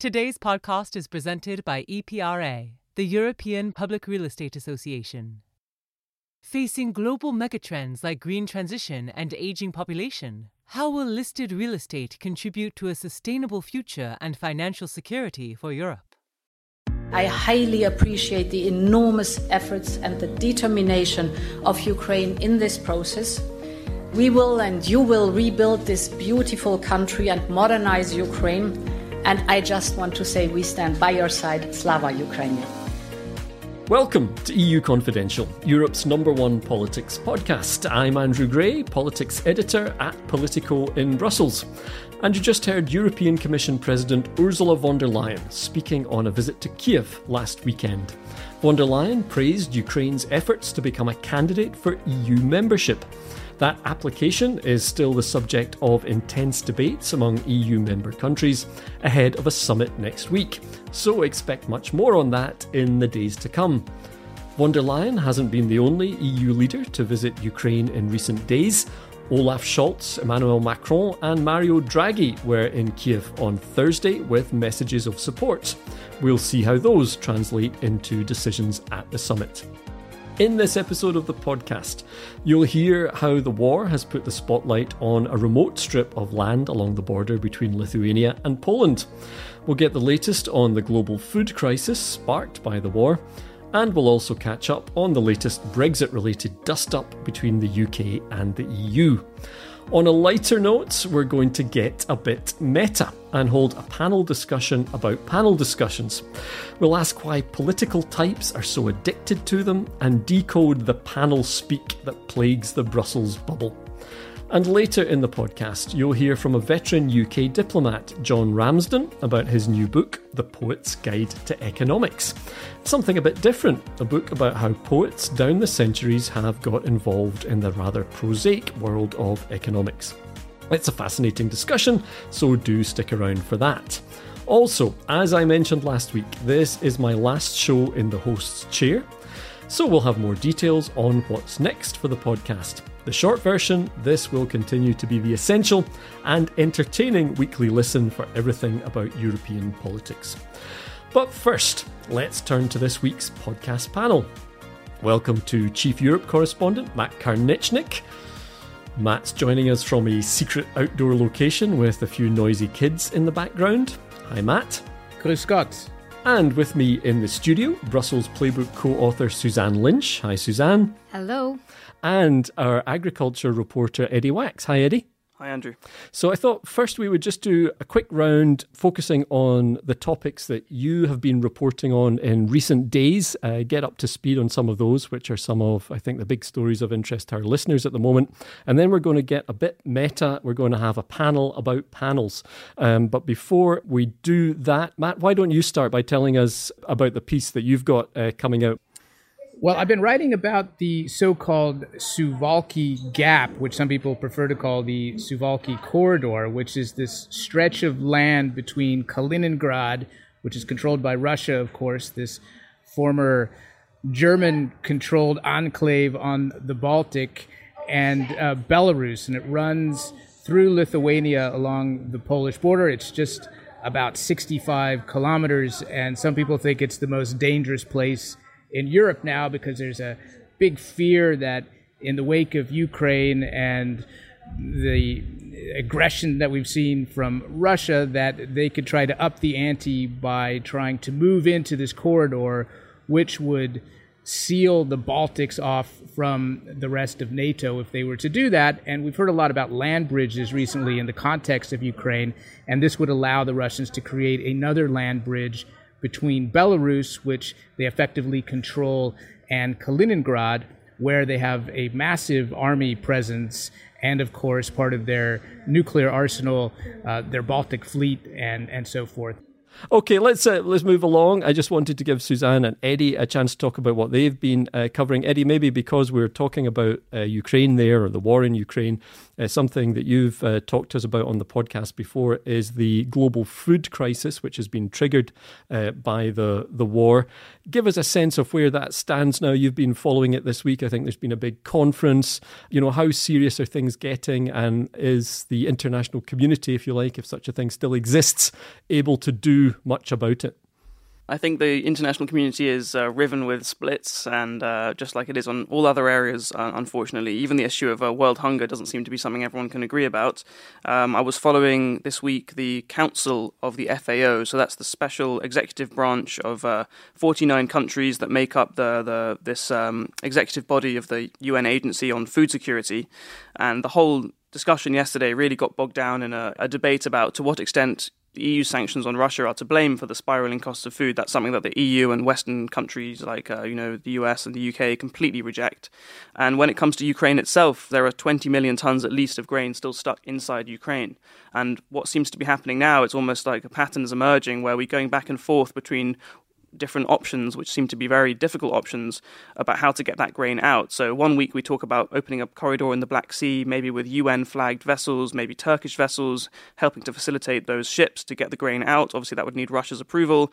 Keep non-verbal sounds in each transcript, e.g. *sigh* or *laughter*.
Today's podcast is presented by EPRA, the European Public Real Estate Association. Facing global megatrends like green transition and aging population, how will listed real estate contribute to a sustainable future and financial security for Europe? I highly appreciate the enormous efforts and the determination of Ukraine in this process. We will and you will rebuild this beautiful country and modernize Ukraine and I just want to say we stand by your side, Slava Ukraine. Welcome to EU Confidential, Europe's number one politics podcast. I'm Andrew Gray, politics editor at Politico in Brussels. And you just heard European Commission President Ursula von der Leyen speaking on a visit to Kiev last weekend. Von der Leyen praised Ukraine's efforts to become a candidate for EU membership. That application is still the subject of intense debates among EU member countries ahead of a summit next week, so expect much more on that in the days to come. Von der Leyen hasn't been the only EU leader to visit Ukraine in recent days. Olaf Scholz, Emmanuel Macron, and Mario Draghi were in Kiev on Thursday with messages of support. We'll see how those translate into decisions at the summit. In this episode of the podcast, you'll hear how the war has put the spotlight on a remote strip of land along the border between Lithuania and Poland. We'll get the latest on the global food crisis sparked by the war, and we'll also catch up on the latest Brexit related dust up between the UK and the EU. On a lighter note, we're going to get a bit meta and hold a panel discussion about panel discussions. We'll ask why political types are so addicted to them and decode the panel speak that plagues the Brussels bubble. And later in the podcast, you'll hear from a veteran UK diplomat, John Ramsden, about his new book, The Poet's Guide to Economics. Something a bit different, a book about how poets down the centuries have got involved in the rather prosaic world of economics. It's a fascinating discussion, so do stick around for that. Also, as I mentioned last week, this is my last show in the host's chair, so we'll have more details on what's next for the podcast. The short version this will continue to be the essential and entertaining weekly listen for everything about European politics. But first, let's turn to this week's podcast panel. Welcome to Chief Europe correspondent Matt Karnitschnig. Matt's joining us from a secret outdoor location with a few noisy kids in the background. Hi, Matt. Grüß Gott. And with me in the studio, Brussels Playbook co author Suzanne Lynch. Hi, Suzanne. Hello and our agriculture reporter, Eddie Wax. Hi, Eddie. Hi, Andrew. So I thought first we would just do a quick round focusing on the topics that you have been reporting on in recent days, uh, get up to speed on some of those, which are some of, I think, the big stories of interest to our listeners at the moment. And then we're going to get a bit meta. We're going to have a panel about panels. Um, but before we do that, Matt, why don't you start by telling us about the piece that you've got uh, coming out? Well, I've been writing about the so called Suwalki Gap, which some people prefer to call the Suwalki Corridor, which is this stretch of land between Kaliningrad, which is controlled by Russia, of course, this former German controlled enclave on the Baltic, and uh, Belarus. And it runs through Lithuania along the Polish border. It's just about 65 kilometers, and some people think it's the most dangerous place in Europe now because there's a big fear that in the wake of Ukraine and the aggression that we've seen from Russia that they could try to up the ante by trying to move into this corridor which would seal the Baltics off from the rest of NATO if they were to do that. And we've heard a lot about land bridges recently in the context of Ukraine, and this would allow the Russians to create another land bridge between Belarus, which they effectively control, and Kaliningrad, where they have a massive army presence and, of course, part of their nuclear arsenal, uh, their Baltic fleet, and, and so forth. Okay, let's uh, let's move along. I just wanted to give Suzanne and Eddie a chance to talk about what they've been uh, covering. Eddie, maybe because we're talking about uh, Ukraine there or the war in Ukraine, uh, something that you've uh, talked to us about on the podcast before is the global food crisis, which has been triggered uh, by the the war. Give us a sense of where that stands now. You've been following it this week. I think there's been a big conference. You know, how serious are things getting, and is the international community, if you like, if such a thing still exists, able to do much about it? I think the international community is uh, riven with splits, and uh, just like it is on all other areas, uh, unfortunately, even the issue of uh, world hunger doesn't seem to be something everyone can agree about. Um, I was following this week the Council of the FAO, so that's the special executive branch of uh, 49 countries that make up the, the this um, executive body of the UN Agency on Food Security, and the whole discussion yesterday really got bogged down in a, a debate about to what extent EU sanctions on Russia are to blame for the spiraling costs of food. That's something that the EU and Western countries like uh, you know the US and the UK completely reject. And when it comes to Ukraine itself, there are 20 million tons at least of grain still stuck inside Ukraine. And what seems to be happening now, it's almost like a pattern is emerging where we're going back and forth between different options, which seem to be very difficult options, about how to get that grain out. So, one week we talk about opening a corridor in the Black Sea, maybe with UN flagged vessels, maybe Turkish vessels, helping to facilitate those ships to get the grain out. Obviously, that would need Russia's approval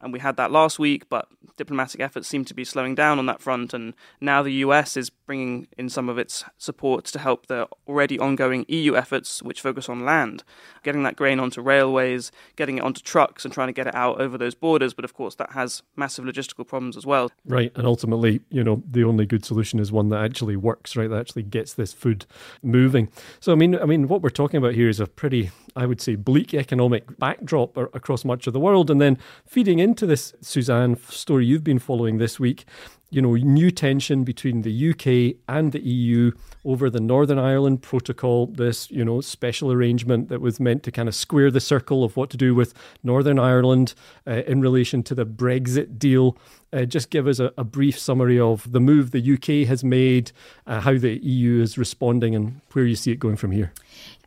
and we had that last week, but diplomatic efforts seem to be slowing down on that front. And now the US is bringing in some of its support to help the already ongoing EU efforts, which focus on land, getting that grain onto railways, getting it onto trucks, and trying to get it out over those borders. But of course, that has massive logistical problems as well. Right. And ultimately, you know, the only good solution is one that actually works, right? That actually gets this food moving. So, I mean, I mean, what we're talking about here is a pretty, I would say, bleak economic backdrop across much of the world. And then feeding into this, Suzanne, story you've been following this week, you know, new tension between the UK and the EU over the Northern Ireland Protocol, this, you know, special arrangement that was meant to kind of square the circle of what to do with Northern Ireland uh, in relation to the Brexit deal. Uh, just give us a, a, brief summary of the move the UK has made, uh, how the EU is responding, and where you see it going from here.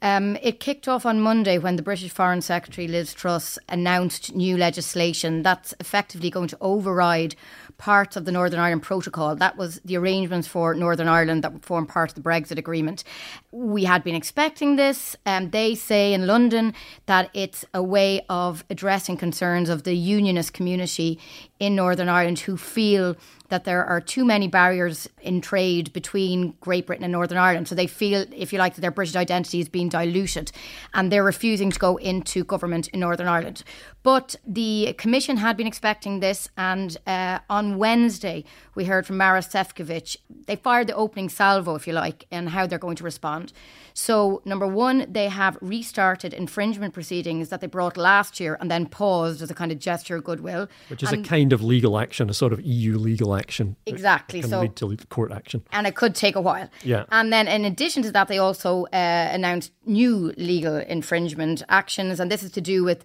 Um, it kicked off on Monday when the British Foreign Secretary Liz Truss announced new legislation that's effectively going to override parts of the Northern Ireland Protocol. That was the arrangements for Northern Ireland that would form part of the Brexit agreement. We had been expecting this. Um, they say in London that it's a way of addressing concerns of the unionist community in Northern Ireland who feel that there are too many barriers in trade between Great Britain and Northern Ireland. So they feel, if you like, that their British identity is being diluted and they're refusing to go into government in Northern Ireland. But the Commission had been expecting this, and uh, on Wednesday, we heard from Maros Sefcovic. They fired the opening salvo, if you like, in how they're going to respond. So, number one, they have restarted infringement proceedings that they brought last year and then paused as a kind of gesture of goodwill. Which is and a kind of legal action, a sort of EU legal action. Exactly. so, lead to court action. And it could take a while. Yeah. And then, in addition to that, they also uh, announced new legal infringement actions, and this is to do with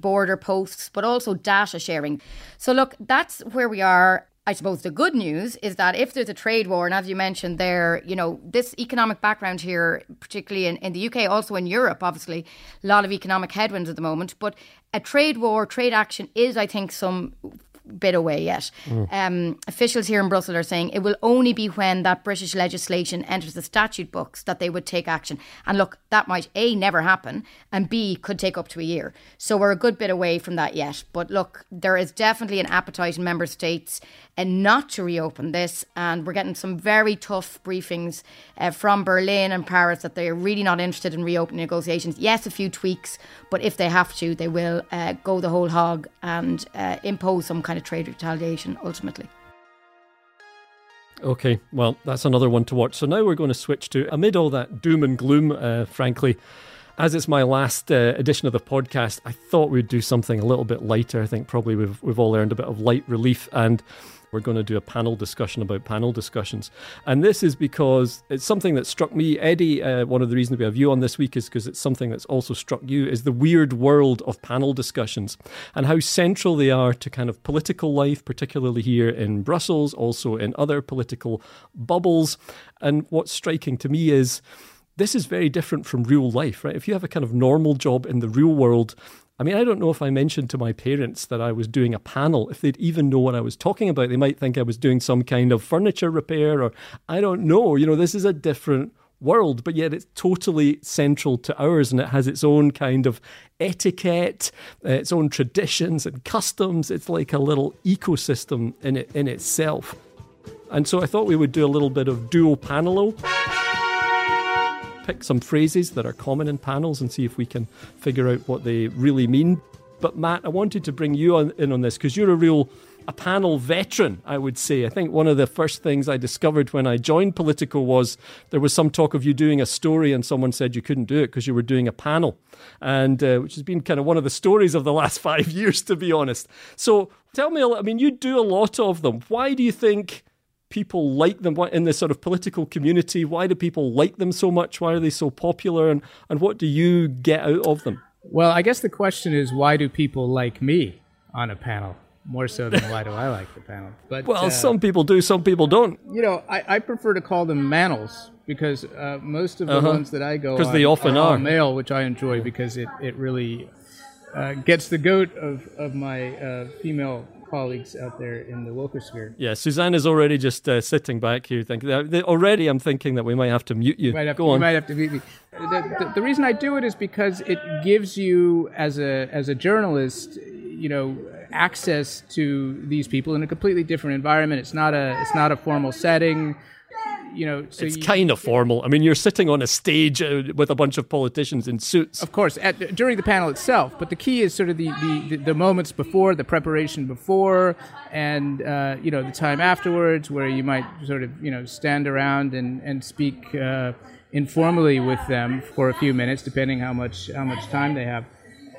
border posts, but also data sharing. So, look, that's where we are. I suppose the good news is that if there's a trade war, and as you mentioned there, you know, this economic background here, particularly in, in the UK, also in Europe, obviously, a lot of economic headwinds at the moment. But a trade war, trade action is, I think, some bit away yet. Mm. Um, officials here in Brussels are saying it will only be when that British legislation enters the statute books that they would take action. And look, that might A, never happen, and B, could take up to a year. So we're a good bit away from that yet. But look, there is definitely an appetite in member states and not to reopen this. And we're getting some very tough briefings uh, from Berlin and Paris that they're really not interested in reopening negotiations. Yes, a few tweaks, but if they have to, they will uh, go the whole hog and uh, impose some kind of trade retaliation ultimately. Okay, well, that's another one to watch. So now we're going to switch to, amid all that doom and gloom, uh, frankly, as it's my last uh, edition of the podcast, I thought we'd do something a little bit lighter. I think probably we've we've all earned a bit of light relief, and we're going to do a panel discussion about panel discussions. And this is because it's something that struck me, Eddie. Uh, one of the reasons we have you on this week is because it's something that's also struck you is the weird world of panel discussions and how central they are to kind of political life, particularly here in Brussels, also in other political bubbles. And what's striking to me is this is very different from real life, right? If you have a kind of normal job in the real world, I mean, I don't know if I mentioned to my parents that I was doing a panel, if they'd even know what I was talking about. They might think I was doing some kind of furniture repair or I don't know. You know, this is a different world, but yet it's totally central to ours and it has its own kind of etiquette, uh, its own traditions and customs. It's like a little ecosystem in it in itself. And so I thought we would do a little bit of dual panelo pick some phrases that are common in panels and see if we can figure out what they really mean. But Matt, I wanted to bring you on, in on this because you're a real a panel veteran, I would say. I think one of the first things I discovered when I joined Politico was there was some talk of you doing a story, and someone said you couldn't do it because you were doing a panel, and uh, which has been kind of one of the stories of the last *laughs* five years, to be honest. So tell me, I mean, you do a lot of them. Why do you think? People like them in the sort of political community? Why do people like them so much? Why are they so popular? And, and what do you get out of them? Well, I guess the question is why do people like me on a panel? More so than why do I like the panel? But well, uh, some people do, some people don't. You know, I, I prefer to call them manels because uh, most of the uh-huh. ones that I go because they often are, are. male, which I enjoy because it it really uh, gets the goat of of my uh, female colleagues out there in the Wilker sphere. Yeah, Suzanne is already just uh, sitting back here thinking. Already, I'm thinking that we might have to mute you. you might have Go to, on. You might have to mute me. The, the, the, reason I do it is because it gives you, as a as a journalist, you know, access to these people in a completely different environment. It's not a it's not a formal setting you know, so it's you, kind of formal. I mean, you're sitting on a stage uh, with a bunch of politicians in suits. Of course, at, during the panel itself. But the key is sort of the, the, the moments before, the preparation before, and uh, you know, the time afterwards, where you might sort of you know stand around and and speak uh, informally with them for a few minutes, depending how much how much time they have.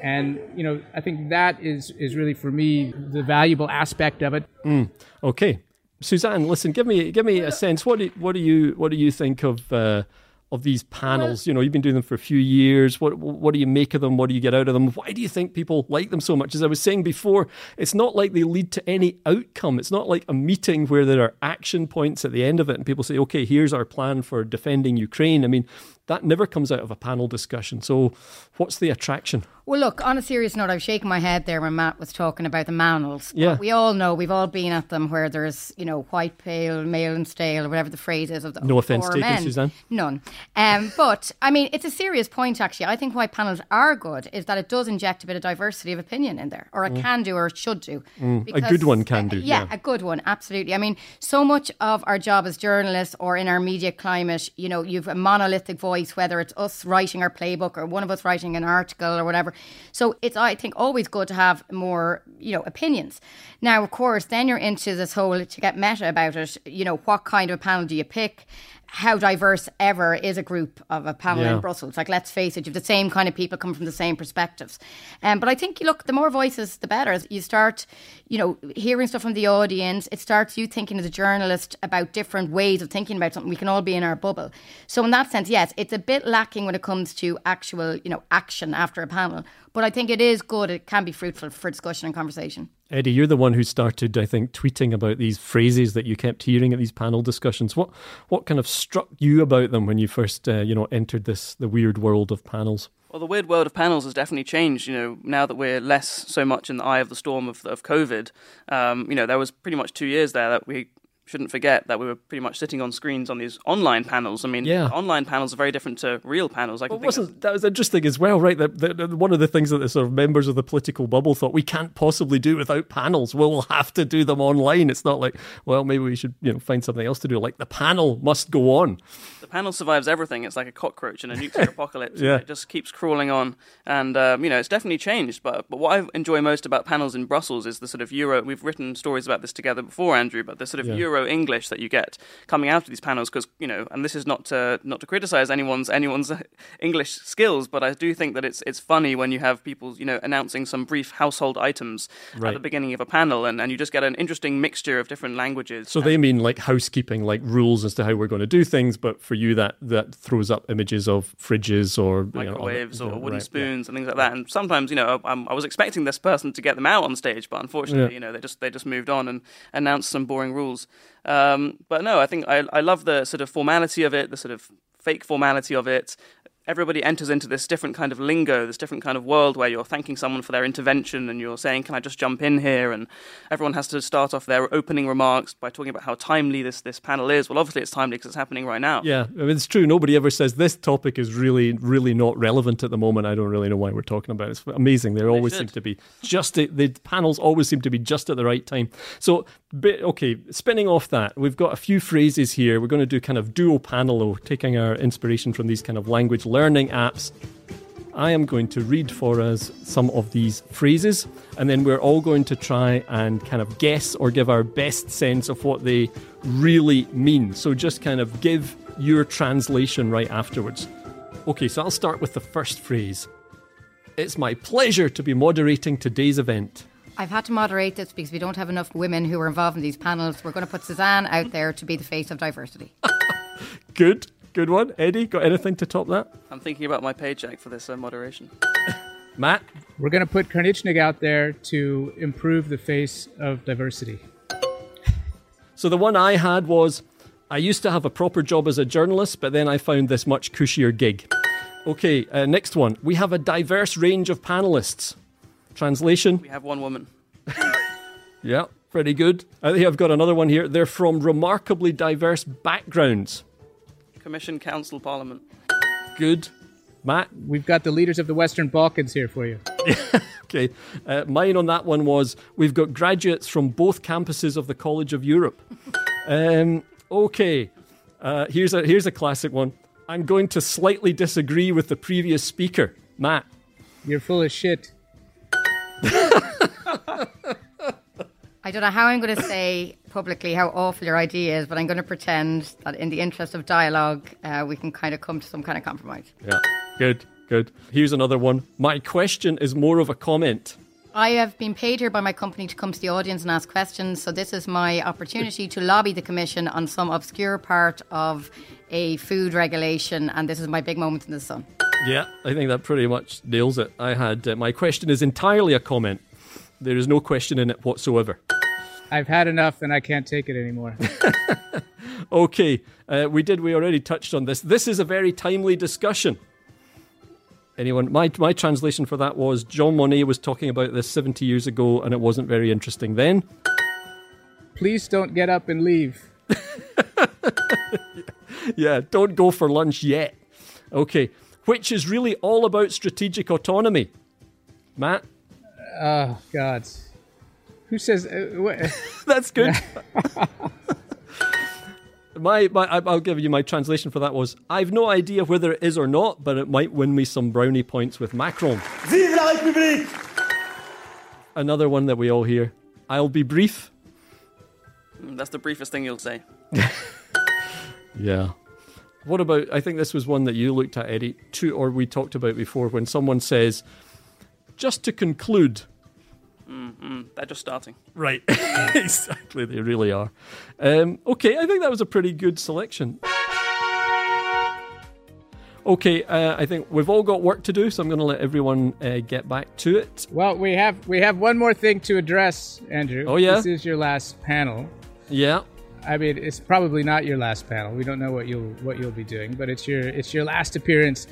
And you know, I think that is is really for me the valuable aspect of it. Mm, okay, Suzanne, listen, give me give me a sense. What do, what do you what do you think of uh, of these panels? You know, you've been doing them for a few years. What what do you make of them? What do you get out of them? Why do you think people like them so much? As I was saying before, it's not like they lead to any outcome. It's not like a meeting where there are action points at the end of it and people say, "Okay, here's our plan for defending Ukraine." I mean, that never comes out of a panel discussion. So, what's the attraction? Well, look, on a serious note, I was shaking my head there when Matt was talking about the manels. Yeah. We all know, we've all been at them where there's, you know, white, pale, male and stale, or whatever the phrase is of the No offence taken, men. Suzanne. None. Um, *laughs* but, I mean, it's a serious point, actually. I think why panels are good is that it does inject a bit of diversity of opinion in there, or it mm. can do, or it should do. Mm. Because, a good one can do. Uh, yeah, yeah, a good one, absolutely. I mean, so much of our job as journalists or in our media climate, you know, you've a monolithic voice, whether it's us writing our playbook or one of us writing an article or whatever. So it's I think always good to have more you know opinions. Now, of course, then you're into this whole to get meta about it. You know, what kind of panel do you pick? How diverse ever is a group of a panel yeah. in Brussels. Like, let's face it, you have the same kind of people come from the same perspectives. Um, but I think, look, the more voices, the better. You start, you know, hearing stuff from the audience. It starts you thinking as a journalist about different ways of thinking about something. We can all be in our bubble. So in that sense, yes, it's a bit lacking when it comes to actual, you know, action after a panel. But I think it is good. It can be fruitful for discussion and conversation. Eddie, you're the one who started, I think, tweeting about these phrases that you kept hearing at these panel discussions. What what kind of struck you about them when you first, uh, you know, entered this the weird world of panels? Well, the weird world of panels has definitely changed. You know, now that we're less so much in the eye of the storm of of COVID, um, you know, there was pretty much two years there that we shouldn't forget that we were pretty much sitting on screens on these online panels. I mean, yeah. online panels are very different to real panels. I well, wasn't that was interesting as well, right? That, that, one of the things that the sort of members of the political bubble thought we can't possibly do without panels. We'll have to do them online. It's not like, well, maybe we should you know find something else to do. Like the panel must go on. The panel survives everything. It's like a cockroach in a nuclear *laughs* apocalypse. yeah. It just keeps crawling on, and um, you know it's definitely changed. But but what I enjoy most about panels in Brussels is the sort of Euro. We've written stories about this together before, Andrew, but the sort of yeah. Euro pro English that you get coming out of these panels. Because you know, and this is not to not to criticize anyone's anyone's *laughs* English skills, but I do think that it's it's funny when you have people you know announcing some brief household items Right. at the beginning of a panel, and, and you just get an interesting mixture of different languages. So they mean like housekeeping, like rules as to how we're going to do things, but for you that that throws up images of fridges or you know, microwaves or wooden right, yeah. spoons and things like that. And sometimes, you know, I, I was expecting this person to get them out on stage, but unfortunately, Yeah. you know, they just they just moved on and announced some boring rules. Um, but no, I think I I love the sort of formality of it, the sort of fake formality of it. Everybody enters into this different kind of lingo, this different kind of world where you're thanking someone for their intervention and you're saying, "Can I just jump in here?" And everyone has to start off their opening remarks by talking about how timely this this panel is. Well, obviously, it's timely because it's happening right now. Yeah, I mean, it's true. Nobody ever says this topic is really, really not relevant at the moment. I don't really know why we're talking about it. It's amazing. They always seem to be just the panels always seem to be just at the right time. So, bit, okay, spinning off that, we've got a few phrases here. We're going to do kind of duo panel, or taking our inspiration from these kind of language learning apps. I am going to read for us some of these phrases, and then we're all going to try and kind of guess or give our best sense of what they really mean. So just kind of give your translation right afterwards. Okay, so I'll start with the first phrase. It's my pleasure to be moderating today's event. I've had to moderate this because we don't have enough women who are involved in these panels. We're going to put Suzanne out there to be the face of diversity. *laughs* Good, good one. Eddie, got anything to top that? I'm thinking about my paycheck for this uh, moderation. *laughs* Matt? We're going to put Karnitschnig out there to improve the face of diversity. So the one I had was I used to have a proper job as a journalist, but then I found this much cushier gig. Okay, uh, next one. We have a diverse range of panelists. Translation? We have one woman. *laughs* Yeah, pretty good. I think I've got another one here. They're from remarkably diverse backgrounds. Commission, Council, Parliament. Good. Matt? We've got the leaders of the Western Balkans here for you. *laughs* Okay. Uh, mine on that one was we've got graduates from both campuses of the College of Europe. *laughs* um, okay. Uh, here's a here's a classic one. I'm going to slightly disagree with the previous speaker, Matt. You're full of shit. I don't know how I'm going to say publicly how awful your idea is, but I'm going to pretend that in the interest of dialogue, uh, we can kind of come to some kind of compromise. Yeah. Good. Good. Here's another one. My question is more of a comment. I have been paid here by my company to come to the audience and ask questions, so this is my opportunity to lobby the Commission on some obscure part of a food regulation, and this is my big moment in the sun. Yeah, I think that pretty much nails it. I had uh, my question is entirely a comment. There is no question in it whatsoever. I've had enough and I can't take it anymore. *laughs* Okay, uh, we did. We already touched on this. This is a very timely discussion. Anyone? My my translation for that was John Monnet was talking about this 70 years ago, and it wasn't very interesting then. Please don't get up and leave. *laughs* Yeah, don't go for lunch yet. Okay, which is really all about strategic autonomy. Matt, Oh, God. Who says. Uh, *laughs* that's good. *laughs* my, my, I- I'll give you my translation for that was I've no idea whether it is or not, but it might win me some brownie points with Macron. Vive la République Another one that we all hear. I'll be brief. Mm, That's the briefest thing you'll say. *laughs* Yeah. What about? I think this was one that you looked at, Eddie, too, or we talked about before. When someone says, "Just to conclude," They're just starting. right? *laughs* exactly, they really are. Um, okay, I think that was a pretty good selection. Okay, uh, I think we've all got work to do, so I'm going to let everyone uh, get back to it. well, we have we have one more thing to address, Andrew. Oh, yeah? This is your last panel. Yeah. I mean, it's probably not your last panel. We don't know what you'll what you'll be doing, but it's your it's your last appearance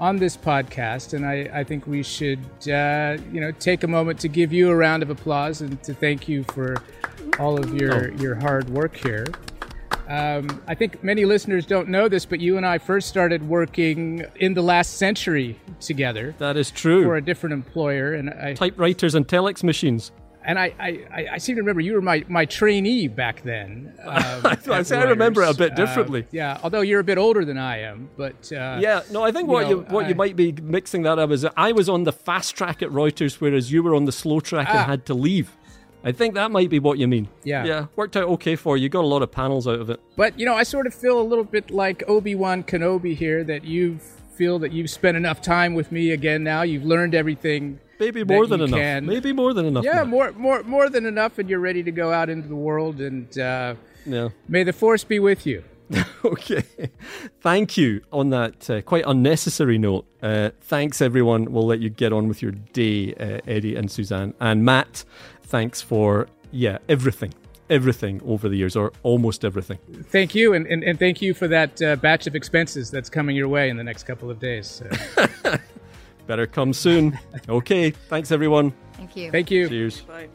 on this podcast, and I, I think we should uh, you know take a moment to give you a round of applause and to thank you for all of your Oh. your hard work here. Um, I think many listeners don't know this, but you and I first started working in the last century together That is true. for a different employer, and I Typewriters and telex machines. And I, I, I- I seem to remember you were my, my trainee back then. Um, *laughs* I say I remember it a bit Uh, differently. yeah, although you're a bit older than I am, but uh, Yeah, no, I think you what you know, what you might be mixing that up is I was on the fast track at Reuters, whereas you were on the slow track and Ah. had to leave. I think that might be what you mean. Yeah. Yeah, worked out okay for you. Got a lot of panels out of it. But, you know, I sort of feel a little bit like Obi Wan Kenobi here that you feel that you've spent enough time with me again now. You've learned everything. Maybe more than enough. can. Maybe more than enough. Yeah, more, more, more than enough, and you're ready to go out into the world. And uh, Yeah. may the force be with you. *laughs* okay. Thank you on that uh, quite unnecessary note. Uh, thanks, everyone. We'll let you get on with your day, uh, Eddie and Suzanne. And Matt, thanks for, yeah, everything. Everything over the years, or almost everything. Thank you, and, and, and thank you for that uh, batch of expenses that's coming your way in the next couple of days. Uh, *laughs* Better come soon. *laughs* okay. Thanks, everyone. Thank you. thank you. Cheers. Bye.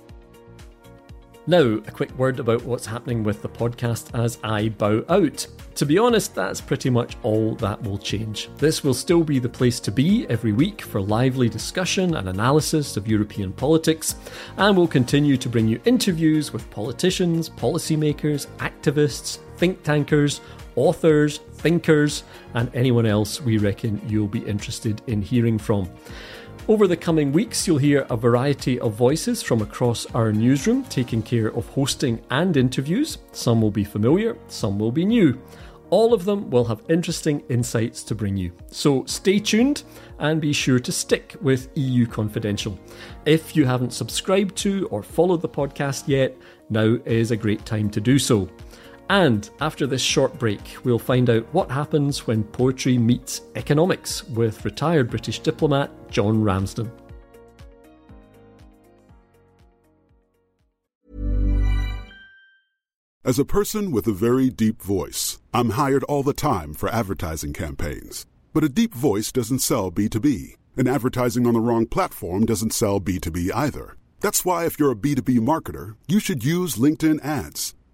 Now, a quick word about what's happening with the podcast as I bow out. To be honest, that's pretty much all that will change. This will still be the place to be every week for lively discussion and analysis of European politics, and we'll continue to bring you interviews with politicians, policymakers, activists, think tankers, authors, thinkers, and anyone else we reckon you'll be interested in hearing from. Over the coming weeks, you'll hear a variety of voices from across our newsroom taking care of hosting and interviews. Some will be familiar, some will be new. All of them will have interesting insights to bring you. So stay tuned and be sure to stick with EU Confidential. If you haven't subscribed to or followed the podcast yet, now is a great time to do so. And after this short break, we'll find out what happens when poetry meets economics with retired British diplomat John Ramsden. As a person with a very deep voice, I'm hired all the time for advertising campaigns. But a deep voice doesn't sell B2B, and advertising on the wrong platform doesn't sell B2B either. That's why, if you're a B2B marketer, you should use LinkedIn ads.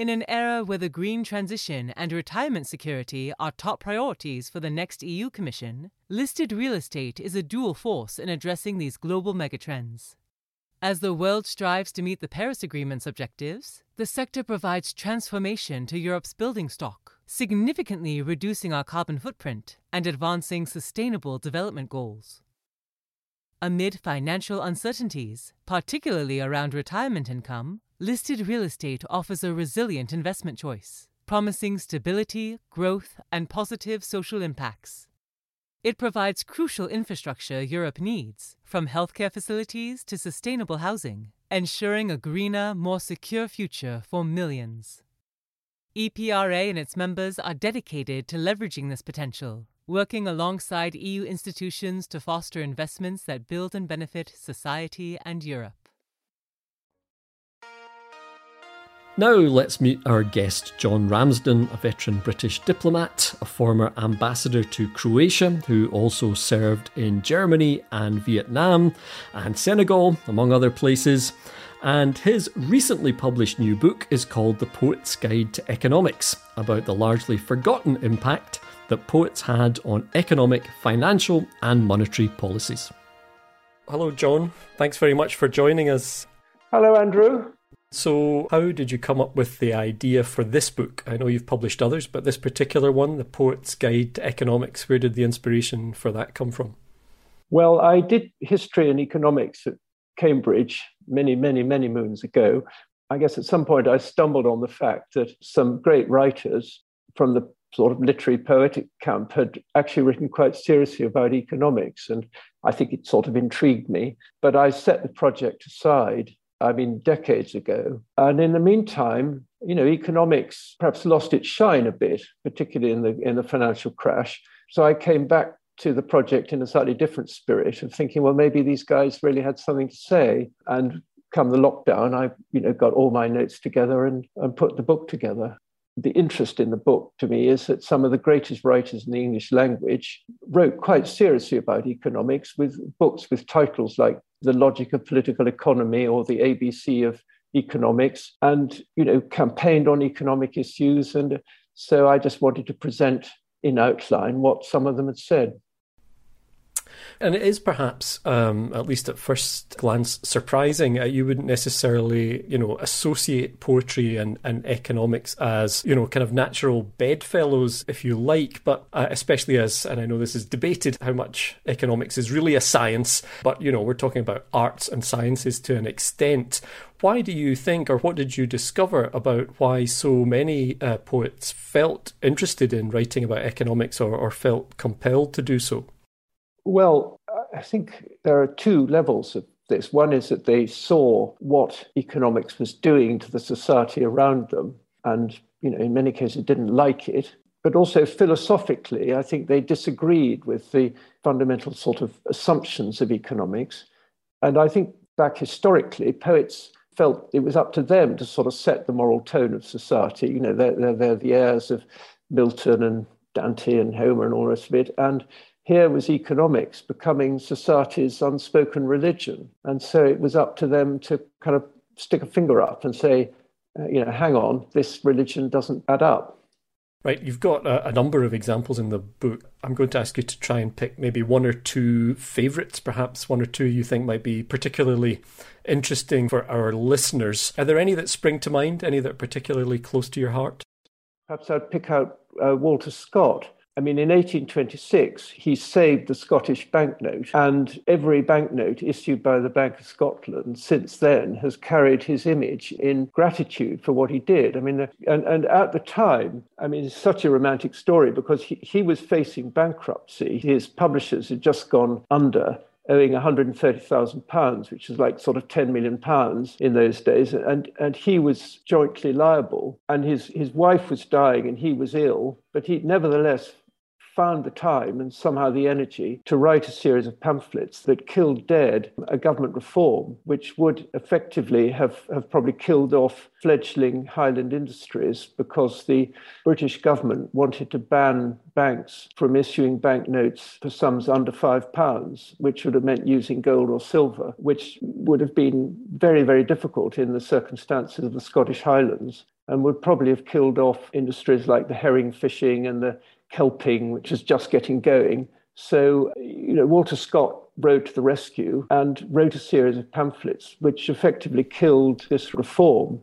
In an era where the green transition and retirement security are top priorities for the next EU Commission, listed real estate is a dual force in addressing these global megatrends. As the world strives to meet the Paris Agreement's objectives, the sector provides transformation to Europe's building stock, significantly reducing our carbon footprint and advancing sustainable development goals. Amid financial uncertainties, particularly around retirement income, listed real estate offers a resilient investment choice, promising stability, growth, and positive social impacts. It provides crucial infrastructure Europe needs, from healthcare facilities to sustainable housing, ensuring a greener, more secure future for millions. EPRA and its members are dedicated to leveraging this potential, working alongside EU institutions to foster investments that build and benefit society and Europe. Now let's meet our guest, John Ramsden, a veteran British diplomat, a former ambassador to Croatia, who also served in Germany and Vietnam and Senegal, among other places. And his recently published new book is called The Poet's Guide to Economics, about the largely forgotten impact that poets had on economic, financial, and monetary policies. Hello, John. Thanks very much for joining us. Hello, Andrew. So, how did you come up with the idea for this book? I know you've published others, but this particular one, The Poet's Guide to Economics, where did the inspiration for that come from? Well, I did history and economics at Cambridge many, many, many moons ago. I guess at some point I stumbled on the fact that some great writers from the sort of literary poetic camp had actually written quite seriously about economics. And I think it sort of intrigued me. But I set the project aside I mean, decades ago. And in the meantime, you know, economics perhaps lost its shine a bit, particularly in the in the financial crash. So I came back to the project in a slightly different spirit of thinking, well, maybe these guys really had something to say. And come the lockdown, I you know got all my notes together and, and put the book together. The interest in the book to me is that some of the greatest writers in the English language wrote quite seriously about economics with books with titles like The Logic of Political Economy or The ABC of Economics and you know campaigned on economic issues and so I just wanted to present in outline what some of them had said. And it is perhaps, um, at least at first glance, surprising. Uh, you wouldn't necessarily, you know, associate poetry and, and economics as, you know, kind of natural bedfellows, if you like. But uh, especially as, and I know this is debated, how much economics is really a science. But, you know, we're talking about arts and sciences to an extent. Why do you think, or what did you discover about why so many uh, poets felt interested in writing about economics or, or felt compelled to do so? Well, I think there are two levels of this. One is that they saw what economics was doing to the society around them, and you know, in many cases, didn't like it. But also philosophically, I think they disagreed with the fundamental sort of assumptions of economics. And I think back historically, poets felt it was up to them to sort of set the moral tone of society. You know, they're, they're, they're the heirs of Milton and Dante and Homer and all the rest of it. And here was economics becoming society's unspoken religion. And so it was up to them to kind of stick a finger up and say, uh, you know, hang on, this religion doesn't add up. Right, you've got a, a, number of examples in the book. I'm going to ask you to try and pick maybe one or two favourites, perhaps one or two you think might be particularly interesting for our listeners. Are there any that spring to mind, any that are particularly close to your heart? Perhaps I'd pick out uh, Walter Scott, I mean, in 1826, he saved the Scottish banknote, and every banknote issued by the Bank of Scotland since then has carried his image in gratitude for what he did. I mean, and, and at the time, I mean, it's such a romantic story because he, he was facing bankruptcy. His publishers had just gone under owing 130,000 pounds, which is like sort of 10 million pounds in those days. And, and he was jointly liable. And his, his wife was dying and he was ill, but he nevertheless found the time and somehow the energy to write a series of pamphlets that killed dead a government reform, which would effectively have, have probably killed off fledgling Highland industries because the British government wanted to ban banks from issuing banknotes for sums under five pounds, which would have meant using gold or silver, which would have been very, very difficult in the circumstances of the Scottish Highlands and would probably have killed off industries like the herring fishing and the kelping, which is just getting going. So, you know, Walter Scott rode to the rescue and wrote a series of pamphlets which effectively killed this reform.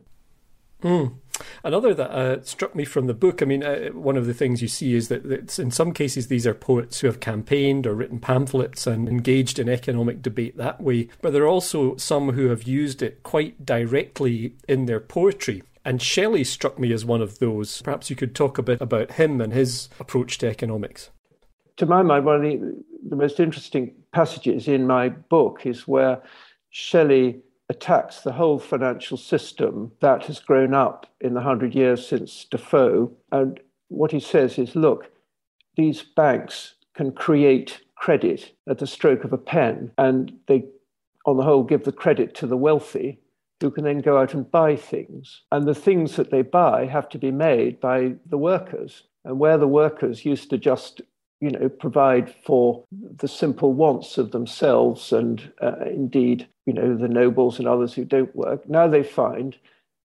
Mm. Another that uh, struck me from the book, I mean, uh, one of the things you see is that in some cases these are poets who have campaigned or written pamphlets and engaged in economic debate that way, but there are also some who have used it quite directly in their poetry. And Shelley struck me as one of those. Perhaps you could talk a bit about him and his approach to economics. To my mind, one of the, the most interesting passages in my book is where Shelley attacks the whole financial system that has grown up in the hundred years since Defoe. And what he says is look, these banks can create credit at the stroke of a pen, and they, on the whole, give the credit to the wealthy who can then go out and buy things. And the things that they buy have to be made by the workers. And where the workers used to just you know, provide for the simple wants of themselves and uh, indeed, you know, the nobles and others who don't work. Now they find,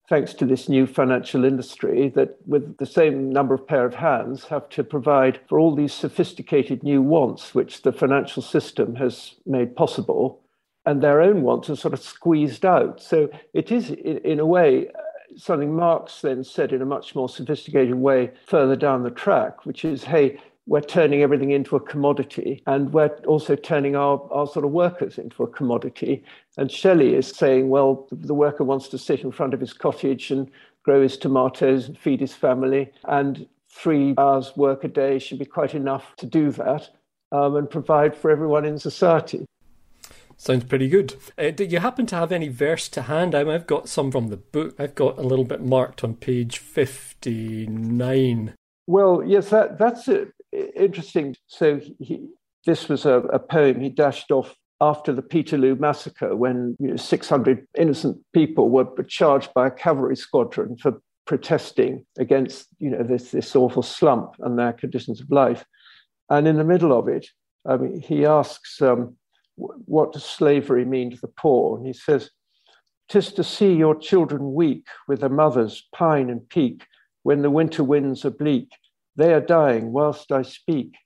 thanks to this new financial industry, that with the same number of pair of hands, have to provide for all these sophisticated new wants which the financial system has made possible and their own wants are sort of squeezed out. So it is, in, a way, something Marx then said in a much more sophisticated way further down the track, which is, hey, we're turning everything into a commodity and we're also turning our, our sort of workers into a commodity. And Shelley is saying, well, the worker wants to sit in front of his cottage and grow his tomatoes and feed his family. And three hours work a day should be quite enough to do that um, and provide for everyone in society. Sounds pretty good. Uh, do you happen to have any verse to hand? I have got some from the book. I've got a little bit marked on page 59. Well, yes, that, that's uh, interesting. So he, this was a, a poem he dashed off after the Peterloo massacre, when you know, 600 innocent people were charged by a cavalry squadron for protesting against you know this this awful slump and their conditions of life. And in the middle of it, I mean, he asks, um, "What does slavery mean to the poor?" And he says, "Tis to see your children weak with their mothers pine and peak when the winter winds are bleak. They are dying whilst I speak."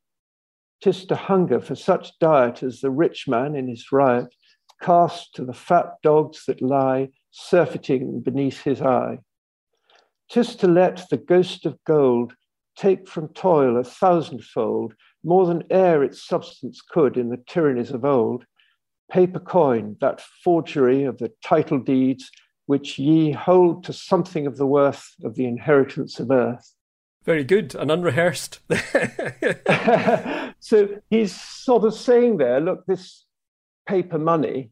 Tis to hunger for such diet as the rich man in his riot cast to the fat dogs that lie surfeiting beneath his eye. Tis to let the ghost of gold take from toil a thousandfold, more than e'er its substance could in the tyrannies of old. Paper coin, that forgery of the title deeds, which ye hold to something of the worth of the inheritance of earth. Very good and unrehearsed. *laughs* so he's sort of saying there look, this paper money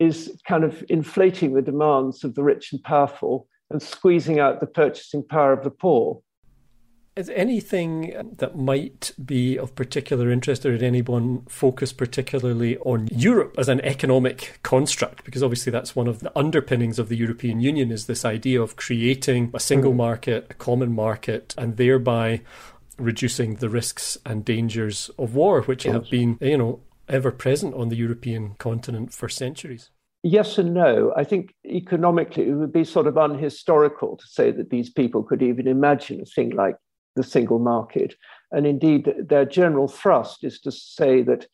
is kind of inflating the demands of the rich and powerful and squeezing out the purchasing power of the poor. Is anything that might be of particular interest, or did anyone focus particularly on Europe as an economic construct? Because obviously that's one of the underpinnings of the European Union is this idea of creating a single mm. market, a common market, and thereby reducing the risks and dangers of war, which have been, you know, ever present on the European continent for centuries. Yes and no. I think economically it would be sort of unhistorical to say that these people could even imagine a thing like the single market. And indeed, their general thrust is to say that,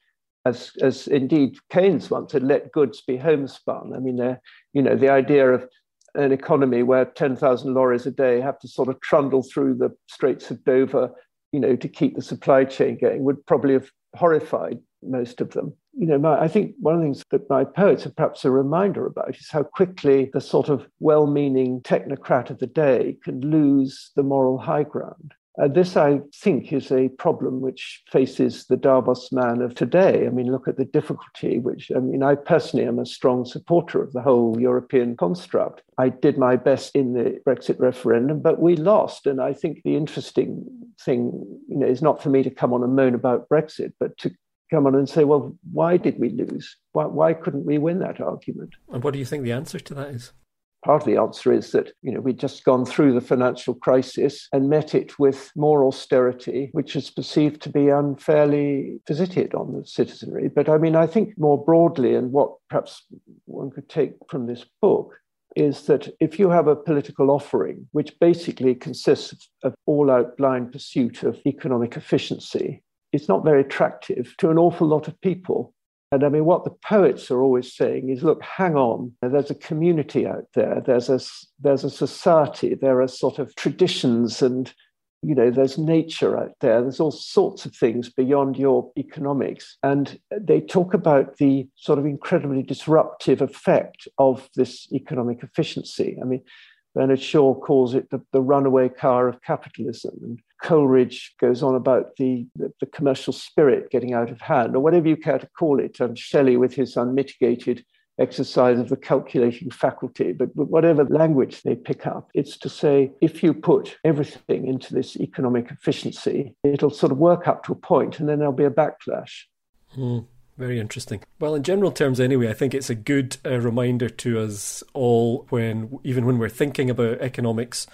as, as indeed Keynes once said, let goods be homespun. I mean, you know, the idea of an economy where 10,000 lorries a day have to sort of trundle through the Straits of Dover, you know, to keep the supply chain going would probably have horrified most of them. You know, my, I think one of the things that my poets are perhaps a reminder about is how quickly the sort of well meaning technocrat of the day can lose the moral high ground. Uh, this, I think, is a problem which faces the Davos man of today. I mean, look at the difficulty, which, I mean, I personally am a strong supporter of the whole European construct. I did my best in the Brexit referendum, but we lost. And I think the interesting thing, you know, is not for me to come on and moan about Brexit, but to come on and say, well, why did we lose? Why, why couldn't we win that argument? And what do you think the answer to that is? Part of the answer is that you know we'd just gone through the financial crisis and met it with more austerity, which is perceived to be unfairly visited on the citizenry. But I mean, I think more broadly, and what perhaps one could take from this book is that if you have a political offering which basically consists of all out blind pursuit of economic efficiency, it's not very attractive to an awful lot of people. And I mean, what the poets are always saying is, look, hang on. There's a community out there. There's a there's a society. There are sort of traditions, and you know, there's nature out there. There's all sorts of things beyond your economics. And they talk about the sort of incredibly disruptive effect of this economic efficiency. I mean, Bernard Shaw calls it the, the runaway car of capitalism. And Coleridge goes on about the, the, the, commercial spirit getting out of hand, or whatever you care to call it, and Shelley with his unmitigated exercise of the calculating faculty, but, but whatever language they pick up, it's to say if you put everything into this economic efficiency, it'll sort of work up to a point and then there'll be a backlash. Hmm. Very interesting. Well, in general terms, anyway, I think it's a good uh, reminder to us all when, even when we're thinking about economics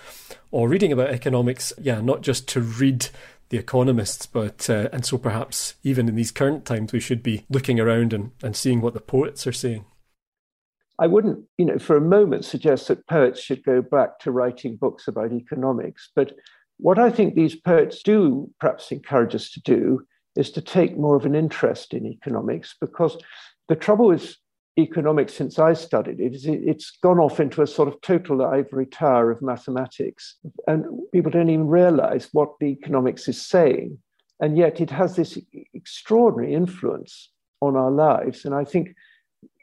or reading about economics, yeah, not just to read the economists, but uh, and so perhaps even in these current times, we should be looking around and, and seeing what the poets are saying. I wouldn't, you know, for a moment suggest that poets should go back to writing books about economics, but what I think these poets do perhaps encourage us to do is to take more of an interest in economics because the trouble with economics since I studied it is it's gone off into a sort of total ivory tower of mathematics. And people don't even realize what the economics is saying. And yet it has this extraordinary influence on our lives. And I think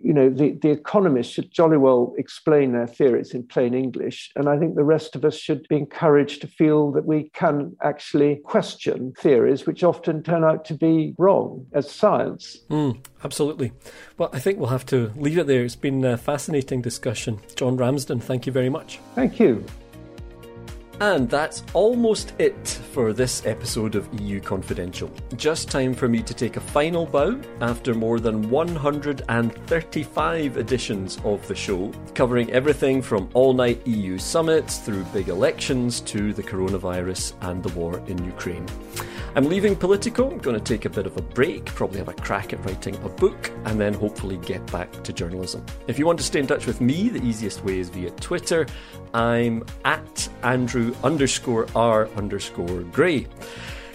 you know, the, the economists should jolly well explain their theories in plain English. And I think the rest of us should be encouraged to feel that we can actually question theories which often turn out to be wrong as science. Mm, absolutely. Well, I think we'll have to leave it there. It's been a fascinating discussion. John Ramsden, thank you very much. Thank you. And that's almost it for this episode of EU Confidential. Just time for me to take a final bow after more than 135 editions of the show, covering everything from all night EU summits through big elections to the coronavirus and the war in Ukraine. I'm leaving Politico, I'm going to take a bit of a break, probably have a crack at writing a book, and then hopefully get back to journalism. If you want to stay in touch with me, the easiest way is via Twitter. I'm at Andrew underscore R underscore Gray.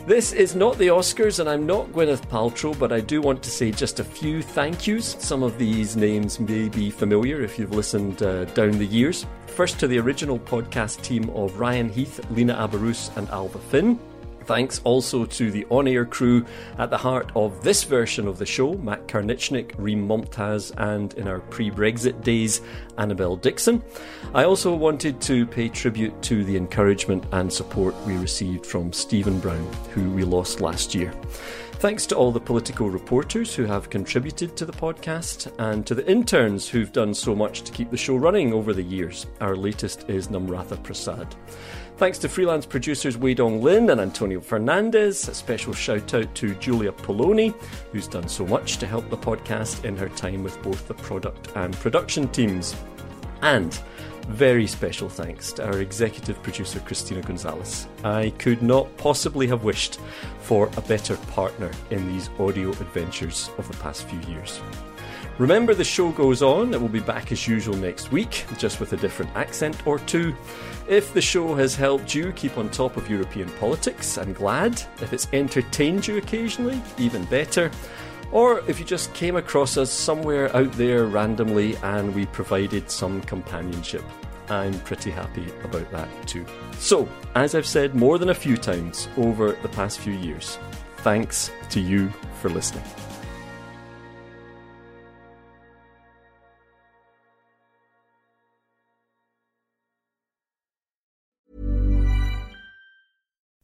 This is not the Oscars, and I'm not Gwyneth Paltrow, but I do want to say just a few thank yous. Some of these names may be familiar if you've listened uh, down the years. First to the original podcast team of Ryan Heath, Lena Abarus, and Alva Finn. Thanks also to the on air crew at the heart of this version of the show Matt Karnitschnig, Rym Momtaz, and in our pre Brexit days, Annabelle Dickson. I also wanted to pay tribute to the encouragement and support we received from Stephen Brown, who we lost last year. Thanks to all the political reporters who have contributed to the podcast and to the interns who've done so much to keep the show running over the years. Our latest is Namratha Prasad. Thanks to freelance producers Wei Dong Lin and Antonio Fernandez. A special shout out to Julia Poloni, who's done so much to help the podcast in her time with both the product and production teams. And very special thanks to our executive producer Christina Gonzalez. I could not possibly have wished for a better partner in these audio adventures of the past few years. Remember, the show goes on. It will be back as usual next week, just with a different accent or two. If the show has helped you keep on top of European politics, I'm glad. If it's entertained you occasionally, even better. Or if you just came across us somewhere out there randomly and we provided some companionship, I'm pretty happy about that too. So, as I've said more than a few times over the past few years, thanks to you for listening.